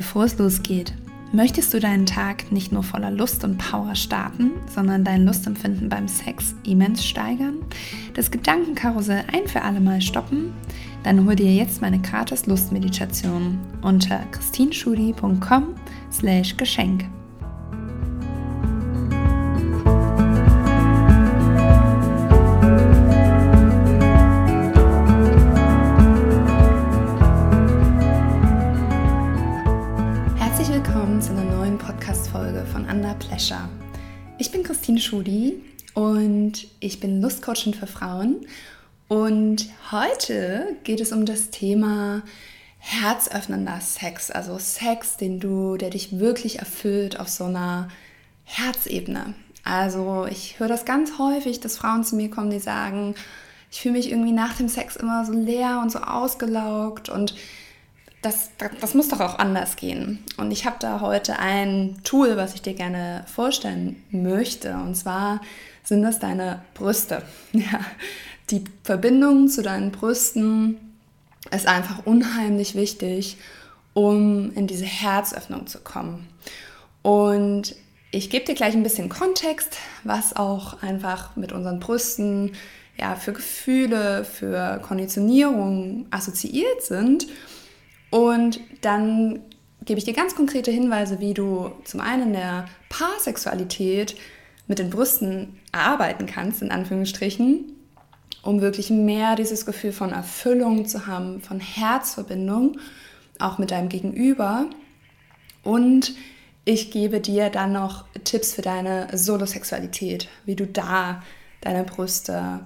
Bevor es losgeht, möchtest du deinen Tag nicht nur voller Lust und Power starten, sondern dein Lustempfinden beim Sex immens steigern, das Gedankenkarussell ein für alle Mal stoppen? Dann hol dir jetzt meine gratis Lustmeditation unter christinschudi.com Schudi und ich bin Lustcoachin für Frauen. Und heute geht es um das Thema herzöffnender Sex, also Sex, den du, der dich wirklich erfüllt auf so einer Herzebene. Also ich höre das ganz häufig, dass Frauen zu mir kommen, die sagen, ich fühle mich irgendwie nach dem Sex immer so leer und so ausgelaugt und das, das muss doch auch anders gehen. Und ich habe da heute ein Tool, was ich dir gerne vorstellen möchte. Und zwar sind das deine Brüste. Ja, die Verbindung zu deinen Brüsten ist einfach unheimlich wichtig, um in diese Herzöffnung zu kommen. Und ich gebe dir gleich ein bisschen Kontext, was auch einfach mit unseren Brüsten ja, für Gefühle, für Konditionierung assoziiert sind und dann gebe ich dir ganz konkrete Hinweise, wie du zum einen in der Paarsexualität mit den Brüsten arbeiten kannst, in Anführungsstrichen, um wirklich mehr dieses Gefühl von Erfüllung zu haben, von Herzverbindung, auch mit deinem Gegenüber. Und ich gebe dir dann noch Tipps für deine Solosexualität, wie du da deine Brüste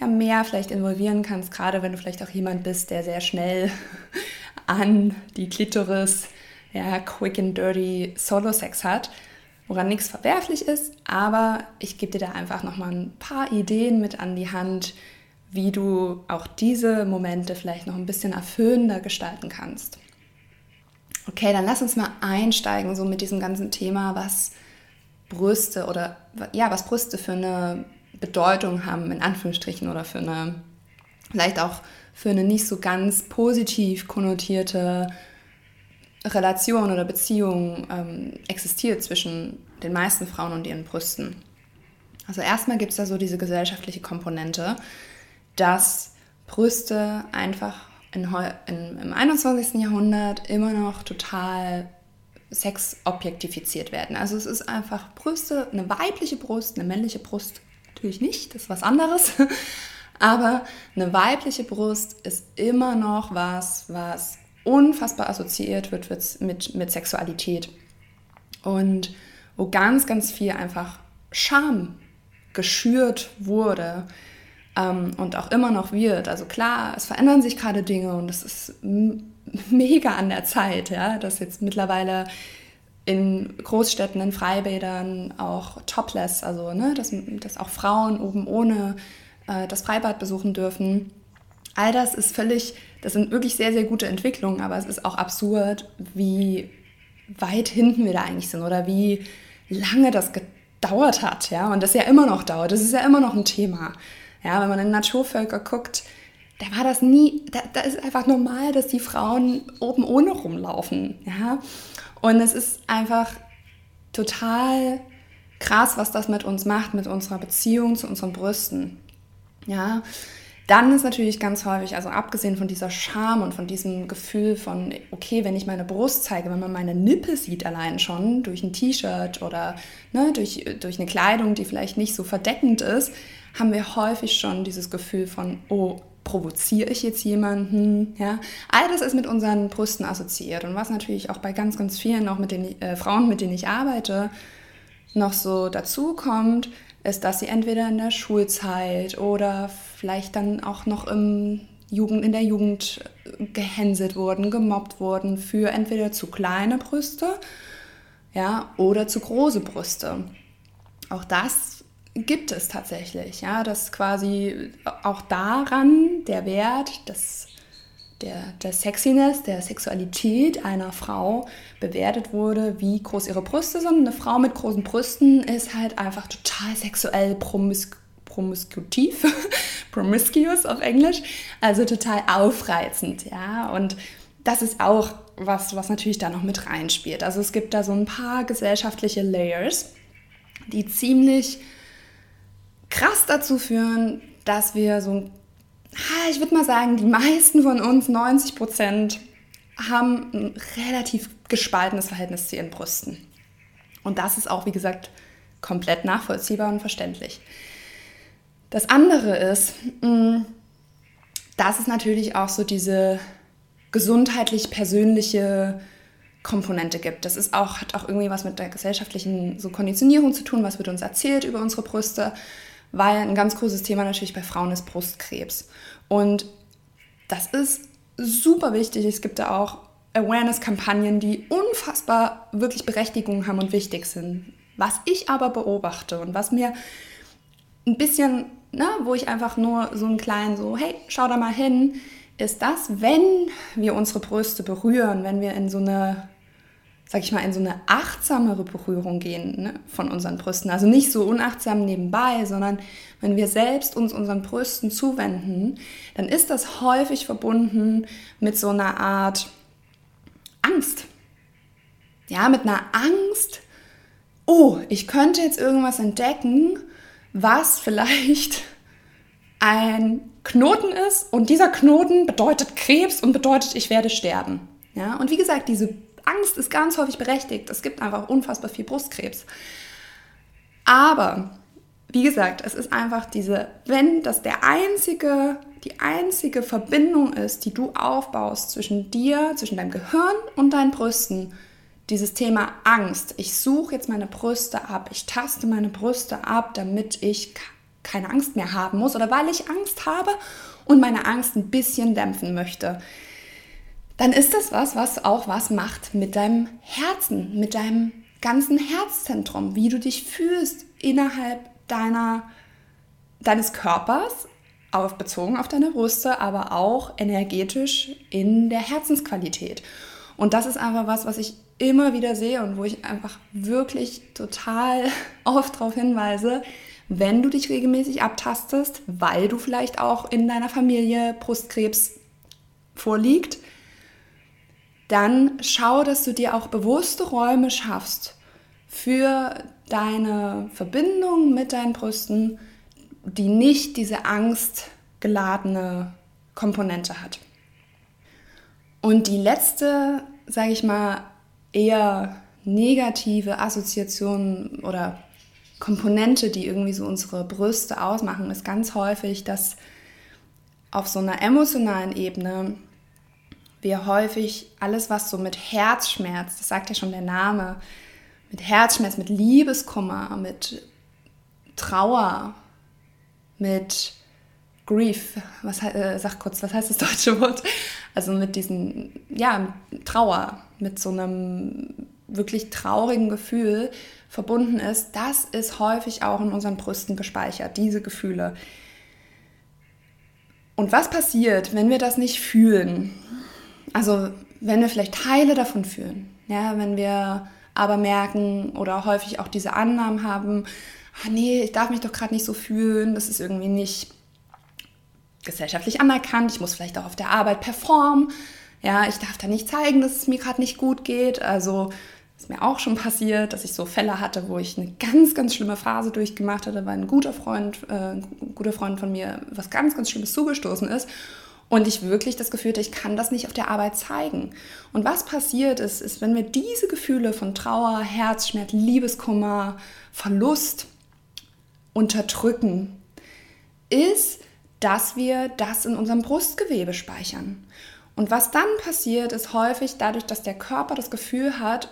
ja mehr vielleicht involvieren kannst, gerade wenn du vielleicht auch jemand bist, der sehr schnell an die Klitoris, ja, quick and dirty Solo-Sex hat, woran nichts verwerflich ist, aber ich gebe dir da einfach nochmal ein paar Ideen mit an die Hand, wie du auch diese Momente vielleicht noch ein bisschen erfüllender gestalten kannst. Okay, dann lass uns mal einsteigen, so mit diesem ganzen Thema, was Brüste oder ja, was Brüste für eine Bedeutung haben, in Anführungsstrichen, oder für eine, vielleicht auch für eine nicht so ganz positiv konnotierte Relation oder Beziehung ähm, existiert zwischen den meisten Frauen und ihren Brüsten. Also erstmal gibt es da so diese gesellschaftliche Komponente, dass Brüste einfach in, in, im 21. Jahrhundert immer noch total sexobjektifiziert werden. Also es ist einfach Brüste, eine weibliche Brust, eine männliche Brust natürlich nicht, das ist was anderes. Aber eine weibliche Brust ist immer noch was, was unfassbar assoziiert wird mit, mit Sexualität. Und wo ganz, ganz viel einfach Scham geschürt wurde ähm, und auch immer noch wird. Also klar, es verändern sich gerade Dinge und es ist mega an der Zeit, ja, dass jetzt mittlerweile in Großstädten, in Freibädern auch topless, also ne, dass, dass auch Frauen oben ohne äh, das Freibad besuchen dürfen. All das ist völlig, das sind wirklich sehr, sehr gute Entwicklungen, aber es ist auch absurd, wie weit hinten wir da eigentlich sind oder wie lange das gedauert hat, ja, und das ja immer noch dauert. Das ist ja immer noch ein Thema. Ja, wenn man in Naturvölker guckt, da war das nie, da, da ist einfach normal, dass die Frauen oben ohne rumlaufen, ja. Und es ist einfach total krass, was das mit uns macht, mit unserer Beziehung zu unseren Brüsten. Ja, dann ist natürlich ganz häufig, also abgesehen von dieser Scham und von diesem Gefühl von, okay, wenn ich meine Brust zeige, wenn man meine Nippel sieht allein schon durch ein T-Shirt oder ne, durch, durch eine Kleidung, die vielleicht nicht so verdeckend ist, haben wir häufig schon dieses Gefühl von, oh, provoziere ich jetzt jemanden? Ja, all das ist mit unseren Brüsten assoziiert. Und was natürlich auch bei ganz, ganz vielen, auch mit den äh, Frauen, mit denen ich arbeite, noch so dazu kommt, ist, dass sie entweder in der Schulzeit oder vielleicht dann auch noch im Jugend, in der Jugend gehänselt wurden, gemobbt wurden für entweder zu kleine Brüste ja, oder zu große Brüste. Auch das gibt es tatsächlich, ja, dass quasi auch daran der Wert, das der, der Sexiness, der Sexualität einer Frau bewertet wurde, wie groß ihre Brüste sind. Eine Frau mit großen Brüsten ist halt einfach total sexuell promis promiskutiv, promiscuous auf Englisch, also total aufreizend, ja. Und das ist auch was, was natürlich da noch mit reinspielt. Also es gibt da so ein paar gesellschaftliche Layers, die ziemlich krass dazu führen, dass wir so, ich würde mal sagen, die meisten von uns, 90 Prozent, haben ein relativ gespaltenes Verhältnis zu ihren Brüsten. Und das ist auch, wie gesagt, komplett nachvollziehbar und verständlich. Das andere ist, mm, dass es natürlich auch so diese gesundheitlich persönliche Komponente gibt. Das ist auch, hat auch irgendwie was mit der gesellschaftlichen so Konditionierung zu tun, was wird uns erzählt über unsere Brüste, weil ein ganz großes Thema natürlich bei Frauen ist Brustkrebs. Und das ist super wichtig. Es gibt da auch Awareness-Kampagnen, die unfassbar wirklich Berechtigung haben und wichtig sind. Was ich aber beobachte und was mir ein bisschen, ne, wo ich einfach nur so einen kleinen, so, hey, schau da mal hin, ist das, wenn wir unsere Brüste berühren, wenn wir in so eine, sag ich mal, in so eine achtsamere Berührung gehen ne, von unseren Brüsten. Also nicht so unachtsam nebenbei, sondern wenn wir selbst uns unseren Brüsten zuwenden, dann ist das häufig verbunden mit so einer Art Angst. Ja, mit einer Angst, oh, ich könnte jetzt irgendwas entdecken, was vielleicht ein Knoten ist und dieser Knoten bedeutet Krebs und bedeutet, ich werde sterben. Ja, und wie gesagt, diese Angst ist ganz häufig berechtigt. Es gibt einfach unfassbar viel Brustkrebs. Aber wie gesagt, es ist einfach diese, wenn das der einzige, die einzige Verbindung ist, die du aufbaust zwischen dir, zwischen deinem Gehirn und deinen Brüsten, dieses Thema Angst. Ich suche jetzt meine Brüste ab, ich taste meine Brüste ab, damit ich keine Angst mehr haben muss oder weil ich Angst habe und meine Angst ein bisschen dämpfen möchte. Dann ist das was, was auch was macht mit deinem Herzen, mit deinem ganzen Herzzentrum, wie du dich fühlst innerhalb deiner, deines Körpers, auf, bezogen auf deine Brüste, aber auch energetisch in der Herzensqualität. Und das ist einfach was, was ich immer wieder sehe und wo ich einfach wirklich total oft darauf hinweise, wenn du dich regelmäßig abtastest, weil du vielleicht auch in deiner Familie Brustkrebs vorliegt, dann schau, dass du dir auch bewusste Räume schaffst für deine Verbindung mit deinen Brüsten, die nicht diese angstgeladene Komponente hat. Und die letzte, sage ich mal, eher negative Assoziation oder Komponente, die irgendwie so unsere Brüste ausmachen, ist ganz häufig, dass auf so einer emotionalen Ebene wir häufig alles, was so mit Herzschmerz, das sagt ja schon der Name, mit Herzschmerz, mit Liebeskummer, mit Trauer, mit Grief, was äh, sag kurz, was heißt das deutsche Wort? Also mit diesen, ja, Trauer, mit so einem wirklich traurigen Gefühl verbunden ist, das ist häufig auch in unseren Brüsten gespeichert, diese Gefühle. Und was passiert, wenn wir das nicht fühlen? Also wenn wir vielleicht Teile davon fühlen, ja, wenn wir aber merken oder häufig auch diese Annahmen haben, ah nee, ich darf mich doch gerade nicht so fühlen, das ist irgendwie nicht gesellschaftlich anerkannt, ich muss vielleicht auch auf der Arbeit performen, ja, ich darf da nicht zeigen, dass es mir gerade nicht gut geht, also ist mir auch schon passiert, dass ich so Fälle hatte, wo ich eine ganz, ganz schlimme Phase durchgemacht hatte, weil ein guter Freund, äh, ein guter Freund von mir was ganz, ganz Schlimmes zugestoßen ist und ich wirklich das Gefühl hatte, ich kann das nicht auf der Arbeit zeigen. Und was passiert ist, ist, wenn wir diese Gefühle von Trauer, Herzschmerz, Liebeskummer, Verlust unterdrücken, ist, dass wir das in unserem Brustgewebe speichern. Und was dann passiert, ist häufig dadurch, dass der Körper das Gefühl hat,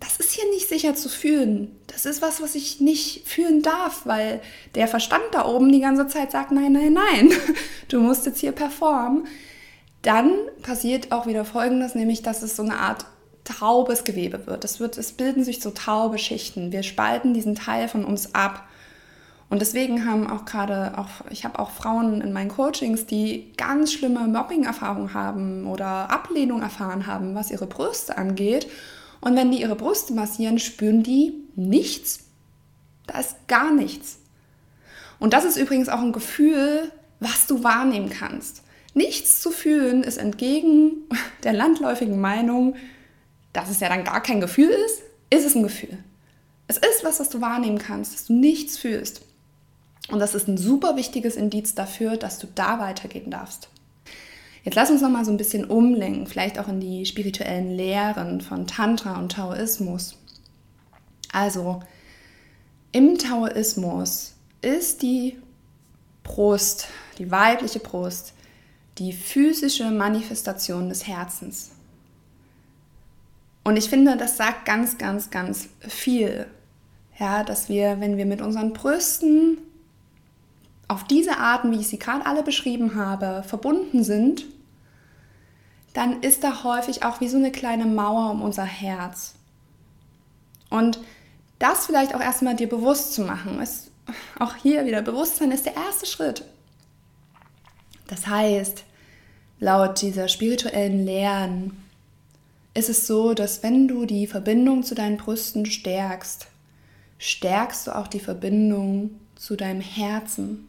das ist hier nicht sicher zu fühlen. Das ist was, was ich nicht fühlen darf, weil der Verstand da oben die ganze Zeit sagt, nein, nein, nein, du musst jetzt hier performen. Dann passiert auch wieder Folgendes, nämlich dass es so eine Art taubes Gewebe wird. Es, wird. es bilden sich so taube Schichten. Wir spalten diesen Teil von uns ab. Und deswegen haben auch gerade, auch, ich habe auch Frauen in meinen Coachings, die ganz schlimme Mobbing-Erfahrungen haben oder Ablehnung erfahren haben, was ihre Brüste angeht und wenn die ihre Brust massieren, spüren die nichts. Da ist gar nichts. Und das ist übrigens auch ein Gefühl, was du wahrnehmen kannst. Nichts zu fühlen ist entgegen der landläufigen Meinung, dass es ja dann gar kein Gefühl ist, ist es ein Gefühl. Es ist was, was du wahrnehmen kannst, dass du nichts fühlst. Und das ist ein super wichtiges Indiz dafür, dass du da weitergehen darfst. Jetzt lass uns noch mal so ein bisschen umlenken, vielleicht auch in die spirituellen Lehren von Tantra und Taoismus. Also, im Taoismus ist die Brust, die weibliche Brust, die physische Manifestation des Herzens. Und ich finde, das sagt ganz, ganz, ganz viel. Ja, dass wir, wenn wir mit unseren Brüsten auf diese Arten, wie ich sie gerade alle beschrieben habe, verbunden sind, dann ist da häufig auch wie so eine kleine Mauer um unser Herz. Und das vielleicht auch erstmal dir bewusst zu machen, ist auch hier wieder Bewusstsein ist der erste Schritt. Das heißt, laut dieser spirituellen Lehren ist es so, dass wenn du die Verbindung zu deinen Brüsten stärkst, stärkst du auch die Verbindung zu deinem Herzen.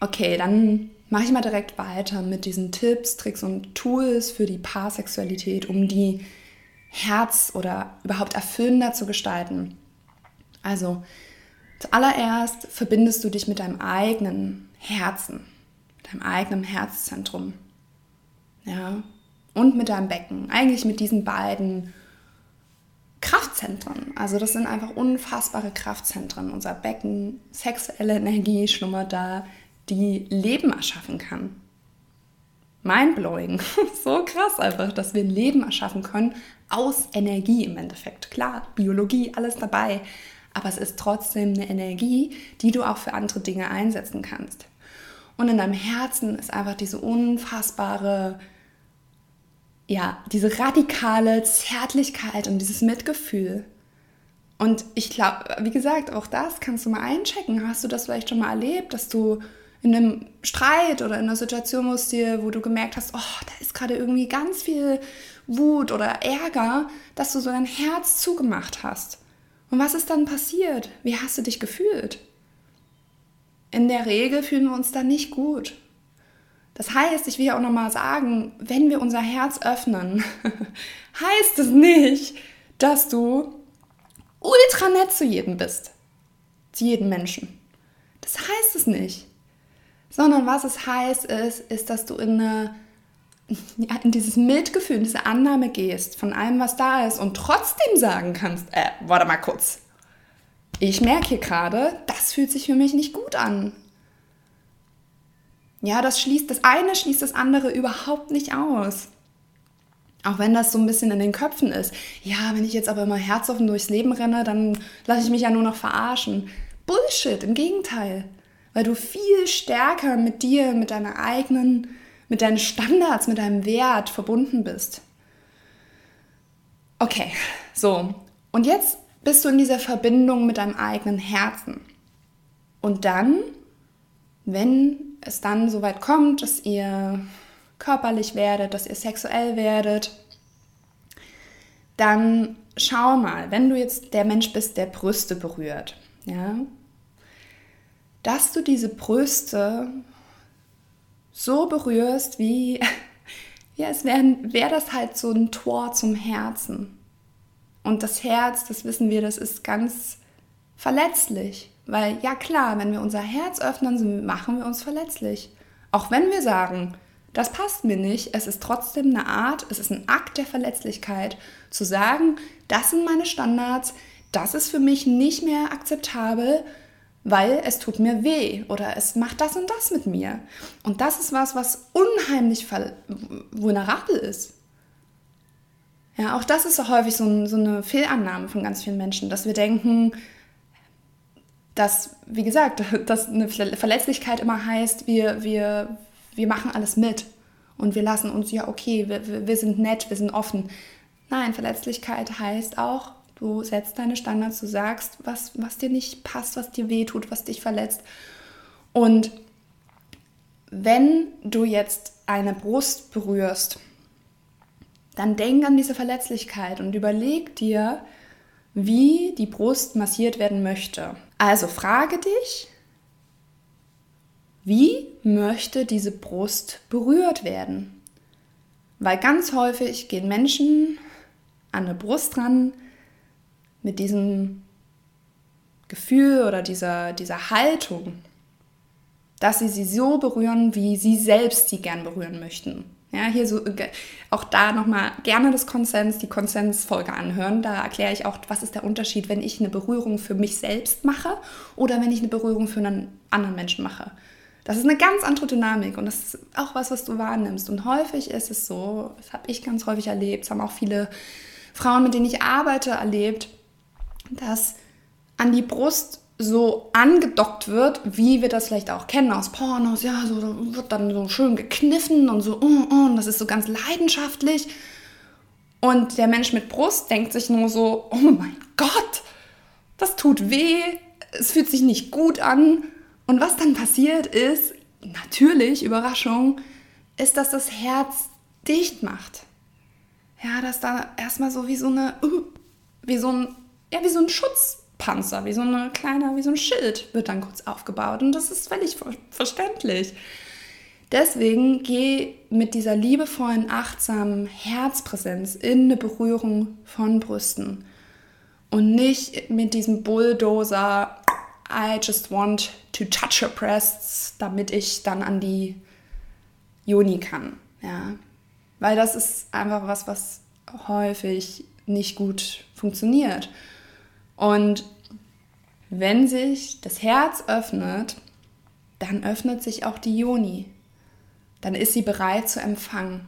Okay, dann mache ich mal direkt weiter mit diesen Tipps, Tricks und Tools für die Paarsexualität, um die Herz oder überhaupt erfüllender zu gestalten. Also, zuallererst verbindest du dich mit deinem eigenen Herzen, mit deinem eigenen Herzzentrum. Ja, und mit deinem Becken. Eigentlich mit diesen beiden Kraftzentren. Also das sind einfach unfassbare Kraftzentren. Unser Becken, sexuelle Energie schlummert da, die Leben erschaffen kann. Mindblowing. so krass einfach, dass wir Leben erschaffen können aus Energie im Endeffekt. Klar, Biologie, alles dabei. Aber es ist trotzdem eine Energie, die du auch für andere Dinge einsetzen kannst. Und in deinem Herzen ist einfach diese unfassbare ja, diese radikale Zärtlichkeit und dieses Mitgefühl. Und ich glaube, wie gesagt, auch das kannst du mal einchecken. Hast du das vielleicht schon mal erlebt, dass du in einem Streit oder in einer Situation, wo, dir, wo du gemerkt hast, oh, da ist gerade irgendwie ganz viel Wut oder Ärger, dass du so dein Herz zugemacht hast. Und was ist dann passiert? Wie hast du dich gefühlt? In der Regel fühlen wir uns dann nicht gut. Das heißt, ich will ja auch nochmal sagen, wenn wir unser Herz öffnen, heißt es nicht, dass du ultra nett zu jedem bist. Zu jedem Menschen. Das heißt es nicht. Sondern was es heißt, ist, ist, dass du in, eine, ja, in dieses Mitgefühl, in diese Annahme gehst von allem, was da ist und trotzdem sagen kannst, äh, warte mal kurz. Ich merke hier gerade, das fühlt sich für mich nicht gut an. Ja, das schließt, das eine schließt das andere überhaupt nicht aus. Auch wenn das so ein bisschen in den Köpfen ist. Ja, wenn ich jetzt aber immer herzoffen durchs Leben renne, dann lasse ich mich ja nur noch verarschen. Bullshit, im Gegenteil. Weil du viel stärker mit dir, mit deiner eigenen, mit deinen Standards, mit deinem Wert verbunden bist. Okay, so. Und jetzt bist du in dieser Verbindung mit deinem eigenen Herzen. Und dann, wenn es dann so weit kommt, dass ihr körperlich werdet, dass ihr sexuell werdet, dann schau mal, wenn du jetzt der Mensch bist, der Brüste berührt, ja, dass du diese Brüste so berührst, wie, ja, es wäre wär das halt so ein Tor zum Herzen. Und das Herz, das wissen wir, das ist ganz verletzlich. Weil ja klar, wenn wir unser Herz öffnen, machen wir uns verletzlich. Auch wenn wir sagen, das passt mir nicht, es ist trotzdem eine Art, es ist ein Akt der Verletzlichkeit, zu sagen, das sind meine Standards, das ist für mich nicht mehr akzeptabel, weil es tut mir weh oder es macht das und das mit mir. Und das ist was, was unheimlich vulnerabel ist. Ja, auch das ist so häufig so, so eine Fehlannahme von ganz vielen Menschen, dass wir denken, dass, wie gesagt, dass eine Verletzlichkeit immer heißt, wir, wir, wir machen alles mit und wir lassen uns, ja, okay, wir, wir sind nett, wir sind offen. Nein, Verletzlichkeit heißt auch, du setzt deine Standards, du sagst, was, was dir nicht passt, was dir wehtut, was dich verletzt. Und wenn du jetzt eine Brust berührst, dann denk an diese Verletzlichkeit und überleg dir, wie die Brust massiert werden möchte. Also frage dich, wie möchte diese Brust berührt werden? Weil ganz häufig gehen Menschen an eine Brust ran mit diesem Gefühl oder dieser, dieser Haltung, dass sie sie so berühren, wie sie selbst sie gern berühren möchten. Ja, hier so auch da nochmal gerne das Konsens, die Konsensfolge anhören. Da erkläre ich auch, was ist der Unterschied, wenn ich eine Berührung für mich selbst mache oder wenn ich eine Berührung für einen anderen Menschen mache. Das ist eine ganz andere Dynamik und das ist auch was, was du wahrnimmst. Und häufig ist es so, das habe ich ganz häufig erlebt, das haben auch viele Frauen, mit denen ich arbeite, erlebt, dass an die Brust so angedockt wird, wie wir das vielleicht auch kennen aus Pornos. Ja, so wird dann so schön gekniffen und so, uh, und das ist so ganz leidenschaftlich. Und der Mensch mit Brust denkt sich nur so, oh mein Gott, das tut weh, es fühlt sich nicht gut an. Und was dann passiert ist, natürlich, Überraschung, ist, dass das Herz dicht macht. Ja, dass da erstmal so wie so eine, uh, wie so ein, ja, wie so ein Schutz Panzer, wie so eine kleine, wie so ein Schild wird dann kurz aufgebaut. Und das ist völlig verständlich. Deswegen geh mit dieser liebevollen, achtsamen Herzpräsenz in eine Berührung von Brüsten und nicht mit diesem Bulldozer, I just want to touch your breasts, damit ich dann an die Juni kann. Ja? Weil das ist einfach was, was häufig nicht gut funktioniert. Und wenn sich das Herz öffnet, dann öffnet sich auch die Joni. Dann ist sie bereit zu empfangen.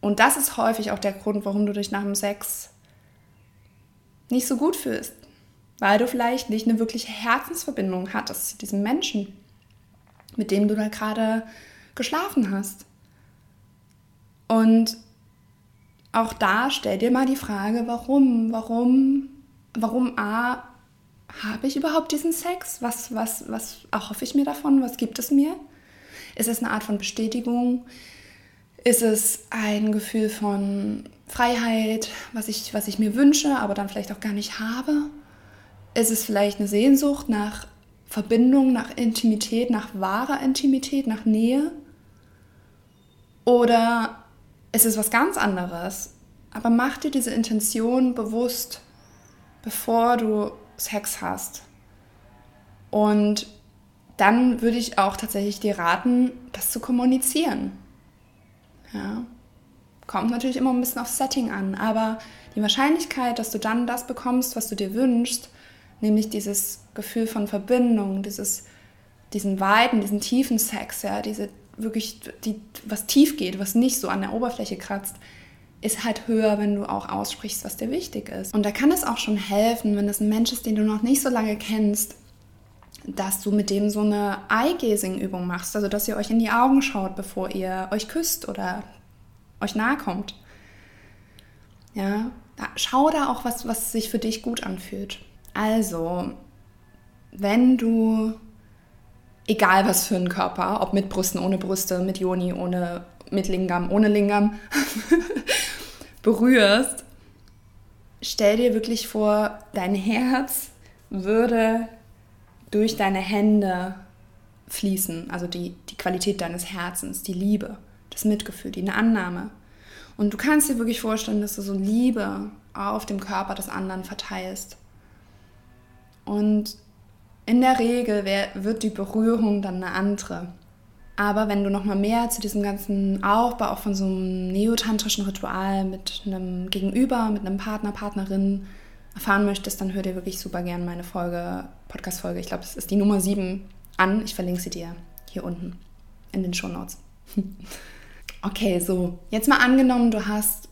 Und das ist häufig auch der Grund, warum du dich nach dem Sex nicht so gut fühlst. Weil du vielleicht nicht eine wirkliche Herzensverbindung hattest zu diesem Menschen, mit dem du da gerade geschlafen hast. Und auch da stell dir mal die Frage, warum? Warum, warum A, habe ich überhaupt diesen Sex? Was, was, was erhoffe ich mir davon? Was gibt es mir? Ist es eine Art von Bestätigung? Ist es ein Gefühl von Freiheit, was ich, was ich mir wünsche, aber dann vielleicht auch gar nicht habe? Ist es vielleicht eine Sehnsucht nach Verbindung, nach Intimität, nach wahrer Intimität, nach Nähe? Oder es ist was ganz anderes. Aber mach dir diese Intention bewusst, bevor du Sex hast. Und dann würde ich auch tatsächlich dir raten, das zu kommunizieren. Ja. Kommt natürlich immer ein bisschen aufs Setting an, aber die Wahrscheinlichkeit, dass du dann das bekommst, was du dir wünschst, nämlich dieses Gefühl von Verbindung, dieses, diesen weiten, diesen tiefen Sex, ja, diese wirklich, die, was tief geht, was nicht so an der Oberfläche kratzt, ist halt höher, wenn du auch aussprichst, was dir wichtig ist. Und da kann es auch schon helfen, wenn es ein Mensch ist, den du noch nicht so lange kennst, dass du mit dem so eine Eye-Gazing-Übung machst, also dass ihr euch in die Augen schaut, bevor ihr euch küsst oder euch nahe kommt. Ja, schau da auch was, was sich für dich gut anfühlt. Also, wenn du egal was für ein Körper, ob mit Brüsten, ohne Brüste, mit Joni, ohne, mit Lingam, ohne Lingam, berührst, stell dir wirklich vor, dein Herz würde durch deine Hände fließen, also die, die Qualität deines Herzens, die Liebe, das Mitgefühl, die Annahme. Und du kannst dir wirklich vorstellen, dass du so Liebe auf dem Körper des anderen verteilst. Und in der Regel wird die Berührung dann eine andere. Aber wenn du noch mal mehr zu diesem ganzen Aufbau auch von so einem neotantrischen Ritual mit einem Gegenüber, mit einem Partner, Partnerin erfahren möchtest, dann hör dir wirklich super gern meine Folge, Podcast-Folge, ich glaube, es ist die Nummer 7 an. Ich verlinke sie dir hier unten in den Show Notes. okay, so, jetzt mal angenommen, du hast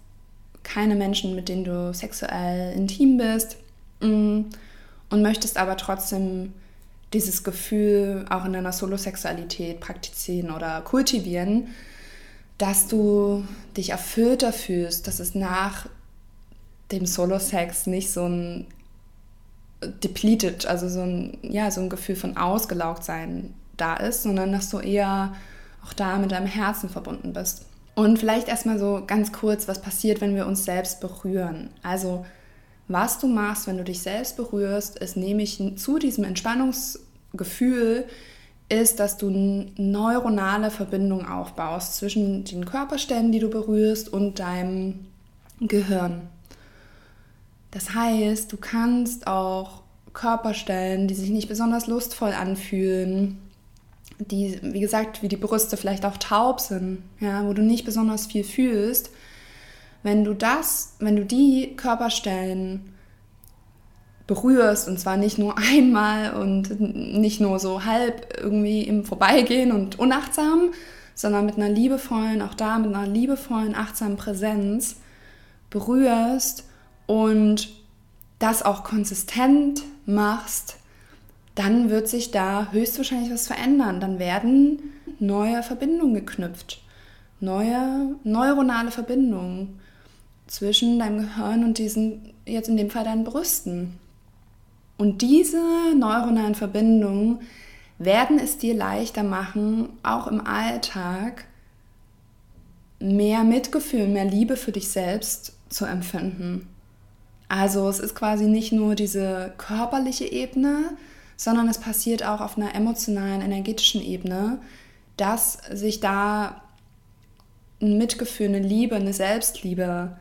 keine Menschen, mit denen du sexuell intim bist mm, und möchtest aber trotzdem dieses Gefühl auch in deiner Solosexualität praktizieren oder kultivieren, dass du dich erfüllter fühlst, dass es nach dem Solo-Sex nicht so ein depleted, also so ein, ja, so ein Gefühl von ausgelaugt sein da ist, sondern dass du eher auch da mit deinem Herzen verbunden bist. Und vielleicht erstmal so ganz kurz, was passiert, wenn wir uns selbst berühren. Also was du machst, wenn du dich selbst berührst, ist nämlich zu diesem Entspannungsgefühl ist, dass du neuronale Verbindung aufbaust zwischen den Körperstellen, die du berührst, und deinem Gehirn. Das heißt, du kannst auch Körperstellen, die sich nicht besonders lustvoll anfühlen, die, wie gesagt, wie die Brüste vielleicht auch taub sind, ja, wo du nicht besonders viel fühlst, wenn du das, wenn du die Körperstellen berührst und zwar nicht nur einmal und nicht nur so halb irgendwie im Vorbeigehen und unachtsam, sondern mit einer liebevollen, auch da mit einer liebevollen, achtsamen Präsenz berührst und das auch konsistent machst, dann wird sich da höchstwahrscheinlich was verändern. Dann werden neue Verbindungen geknüpft, neue neuronale Verbindungen zwischen deinem Gehirn und diesen, jetzt in dem Fall deinen Brüsten. Und diese neuronalen Verbindungen werden es dir leichter machen, auch im Alltag mehr Mitgefühl, mehr Liebe für dich selbst zu empfinden. Also es ist quasi nicht nur diese körperliche Ebene, sondern es passiert auch auf einer emotionalen, energetischen Ebene, dass sich da ein Mitgefühl, eine Liebe, eine Selbstliebe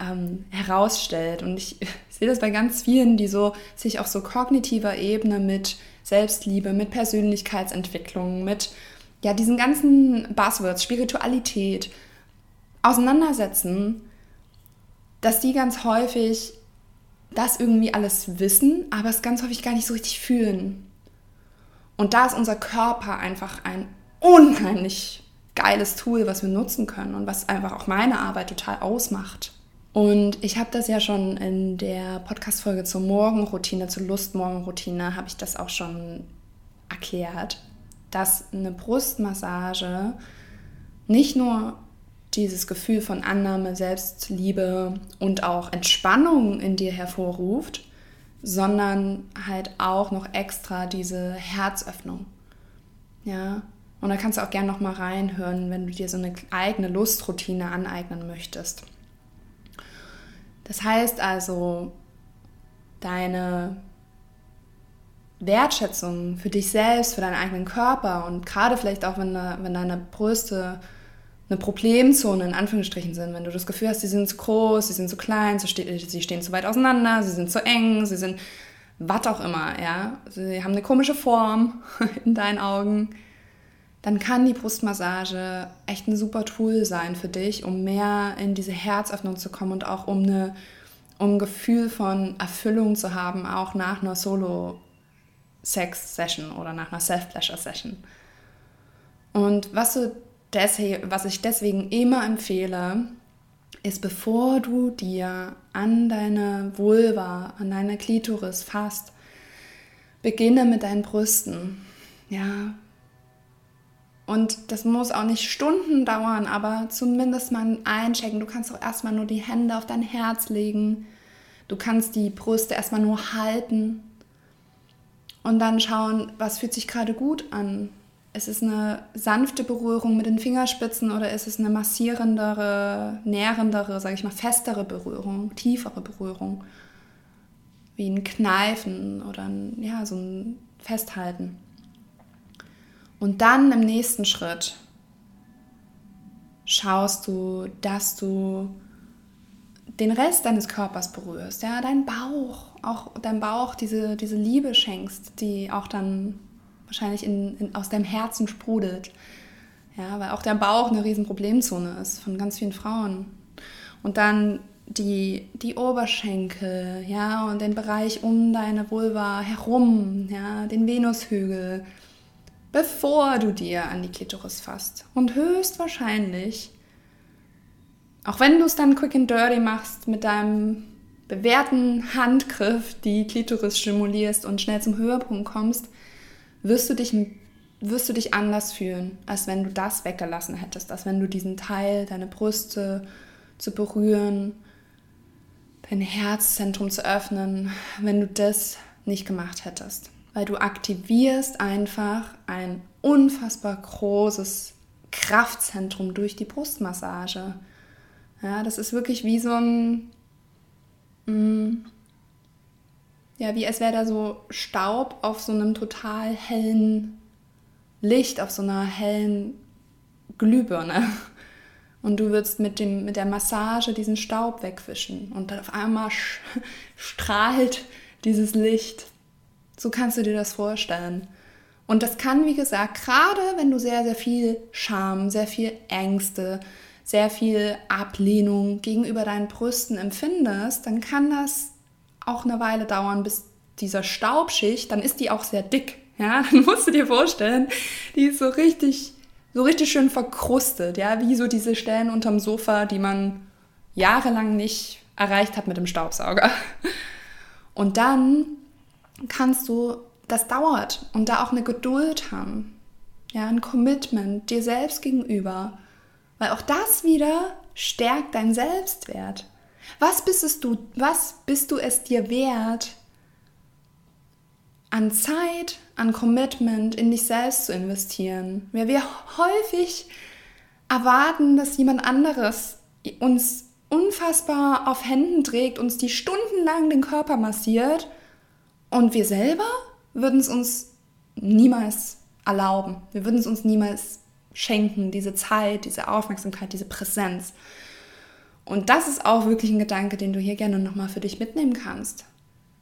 ähm, herausstellt. Und ich, sehe das bei ganz vielen, die so sich auf so kognitiver Ebene mit Selbstliebe, mit Persönlichkeitsentwicklung, mit ja, diesen ganzen Buzzwords, Spiritualität auseinandersetzen, dass die ganz häufig das irgendwie alles wissen, aber es ganz häufig gar nicht so richtig fühlen. Und da ist unser Körper einfach ein unheimlich geiles Tool, was wir nutzen können und was einfach auch meine Arbeit total ausmacht. Und ich habe das ja schon in der Podcast-Folge zur Morgenroutine, zur Lustmorgenroutine, habe ich das auch schon erklärt, dass eine Brustmassage nicht nur dieses Gefühl von Annahme, Selbstliebe und auch Entspannung in dir hervorruft, sondern halt auch noch extra diese Herzöffnung. Ja, und da kannst du auch gerne noch mal reinhören, wenn du dir so eine eigene Lustroutine aneignen möchtest. Das heißt also, deine Wertschätzung für dich selbst, für deinen eigenen Körper und gerade vielleicht auch, wenn, wenn deine Brüste eine Problemzone in Anführungsstrichen sind, wenn du das Gefühl hast, sie sind zu groß, sie sind zu klein, sie stehen zu weit auseinander, sie sind zu eng, sie sind was auch immer, ja, sie haben eine komische Form in deinen Augen, dann kann die Brustmassage echt ein super Tool sein für dich, um mehr in diese Herzöffnung zu kommen und auch um, eine, um ein Gefühl von Erfüllung zu haben, auch nach einer Solo-Sex-Session oder nach einer Self-Pleasure-Session. Und was, du deswegen, was ich deswegen immer empfehle, ist, bevor du dir an deine Vulva, an deine Klitoris fasst, beginne mit deinen Brüsten. Ja, und das muss auch nicht Stunden dauern, aber zumindest mal einchecken. Du kannst auch erstmal nur die Hände auf dein Herz legen. Du kannst die Brüste erstmal nur halten und dann schauen, was fühlt sich gerade gut an. Ist es eine sanfte Berührung mit den Fingerspitzen oder ist es eine massierendere, nährendere, sage ich mal, festere Berührung, tiefere Berührung? Wie ein Kneifen oder ein, ja, so ein Festhalten. Und dann im nächsten Schritt schaust du, dass du den Rest deines Körpers berührst, ja, deinen Bauch, auch deinem Bauch diese, diese Liebe schenkst, die auch dann wahrscheinlich in, in, aus deinem Herzen sprudelt. Ja, weil auch der Bauch eine riesen Problemzone ist von ganz vielen Frauen. Und dann die, die Oberschenkel, ja, und den Bereich um deine Vulva herum, ja, den Venushügel, bevor du dir an die Klitoris fasst. Und höchstwahrscheinlich, auch wenn du es dann quick and dirty machst, mit deinem bewährten Handgriff die Klitoris stimulierst und schnell zum Höhepunkt kommst, wirst du dich, wirst du dich anders fühlen, als wenn du das weggelassen hättest, als wenn du diesen Teil, deine Brüste zu berühren, dein Herzzentrum zu öffnen, wenn du das nicht gemacht hättest weil du aktivierst einfach ein unfassbar großes Kraftzentrum durch die Brustmassage. Ja, das ist wirklich wie so ein, mm, ja, wie als wäre da so Staub auf so einem total hellen Licht auf so einer hellen Glühbirne. Und du würdest mit, dem, mit der Massage diesen Staub wegwischen. Und auf einmal strahlt dieses Licht. So kannst du dir das vorstellen. Und das kann, wie gesagt, gerade wenn du sehr, sehr viel Scham, sehr viel Ängste, sehr viel Ablehnung gegenüber deinen Brüsten empfindest, dann kann das auch eine Weile dauern, bis dieser Staubschicht, dann ist die auch sehr dick. Ja, dann musst du dir vorstellen, die ist so richtig, so richtig schön verkrustet, ja, wie so diese Stellen unterm Sofa, die man jahrelang nicht erreicht hat mit dem Staubsauger. Und dann kannst du, das dauert und da auch eine Geduld haben, ja, ein Commitment dir selbst gegenüber, weil auch das wieder stärkt deinen Selbstwert. Was bist es du, was bist du es dir wert, an Zeit, an Commitment in dich selbst zu investieren? Weil wir häufig erwarten, dass jemand anderes uns unfassbar auf Händen trägt, uns die stundenlang den Körper massiert und wir selber würden es uns niemals erlauben. Wir würden es uns niemals schenken, diese Zeit, diese Aufmerksamkeit, diese Präsenz. Und das ist auch wirklich ein Gedanke, den du hier gerne nochmal für dich mitnehmen kannst.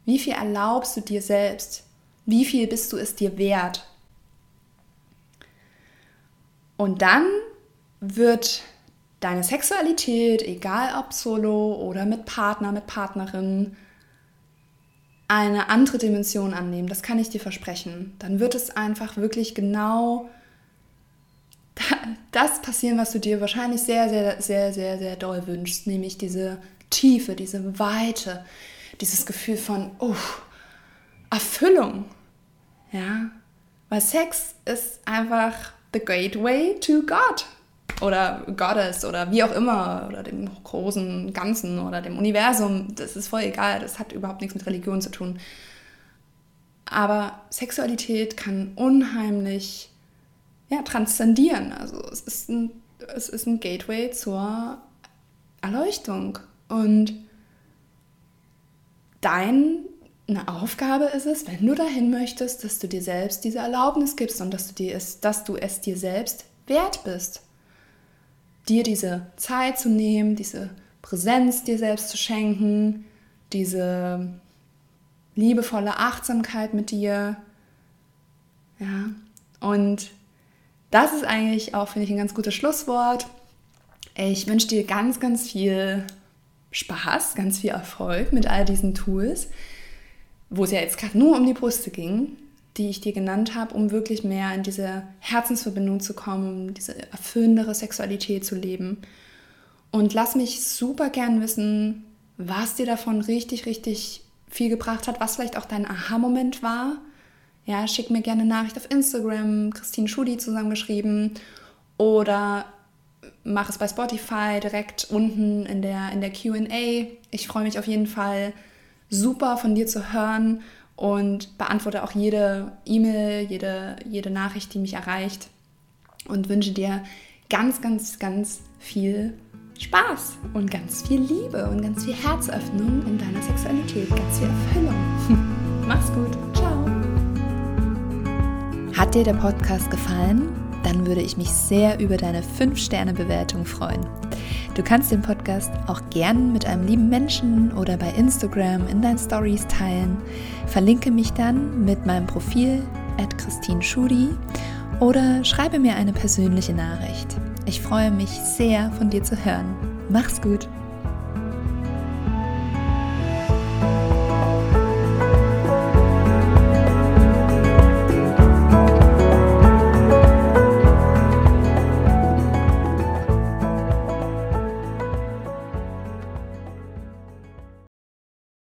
Wie viel erlaubst du dir selbst? Wie viel bist du es dir wert? Und dann wird deine Sexualität, egal ob solo oder mit Partner, mit Partnerin, eine andere Dimension annehmen. Das kann ich dir versprechen. Dann wird es einfach wirklich genau das passieren, was du dir wahrscheinlich sehr, sehr, sehr, sehr, sehr doll wünschst, nämlich diese Tiefe, diese Weite, dieses Gefühl von oh, Erfüllung. Ja, weil Sex ist einfach the gateway to God oder Goddess oder wie auch immer oder dem großen Ganzen oder dem Universum. Das ist voll egal, das hat überhaupt nichts mit Religion zu tun. Aber Sexualität kann unheimlich ja, transzendieren. Also es ist, ein, es ist ein Gateway zur Erleuchtung. Und deine Aufgabe ist es, wenn du dahin möchtest, dass du dir selbst diese Erlaubnis gibst und dass du, dir es, dass du es dir selbst wert bist. Dir diese Zeit zu nehmen, diese Präsenz dir selbst zu schenken, diese liebevolle Achtsamkeit mit dir. Ja, und das ist eigentlich auch, finde ich, ein ganz gutes Schlusswort. Ich wünsche dir ganz, ganz viel Spaß, ganz viel Erfolg mit all diesen Tools, wo es ja jetzt gerade nur um die Brüste ging, die ich dir genannt habe, um wirklich mehr in diese Herzensverbindung zu kommen, diese erfüllendere Sexualität zu leben. Und lass mich super gern wissen, was dir davon richtig, richtig viel gebracht hat, was vielleicht auch dein Aha-Moment war ja, schick mir gerne eine Nachricht auf Instagram, Christine Schudi zusammengeschrieben oder mach es bei Spotify direkt unten in der, in der QA. Ich freue mich auf jeden Fall super von dir zu hören und beantworte auch jede E-Mail, jede, jede Nachricht, die mich erreicht und wünsche dir ganz, ganz, ganz viel Spaß und ganz viel Liebe und ganz viel Herzöffnung in deiner Sexualität, ganz viel Erfüllung. Mach's gut. Ciao. Hat dir der Podcast gefallen? Dann würde ich mich sehr über deine 5-Sterne-Bewertung freuen. Du kannst den Podcast auch gern mit einem lieben Menschen oder bei Instagram in deinen Stories teilen. Verlinke mich dann mit meinem Profil at Christine Schudi oder schreibe mir eine persönliche Nachricht. Ich freue mich sehr, von dir zu hören. Mach's gut!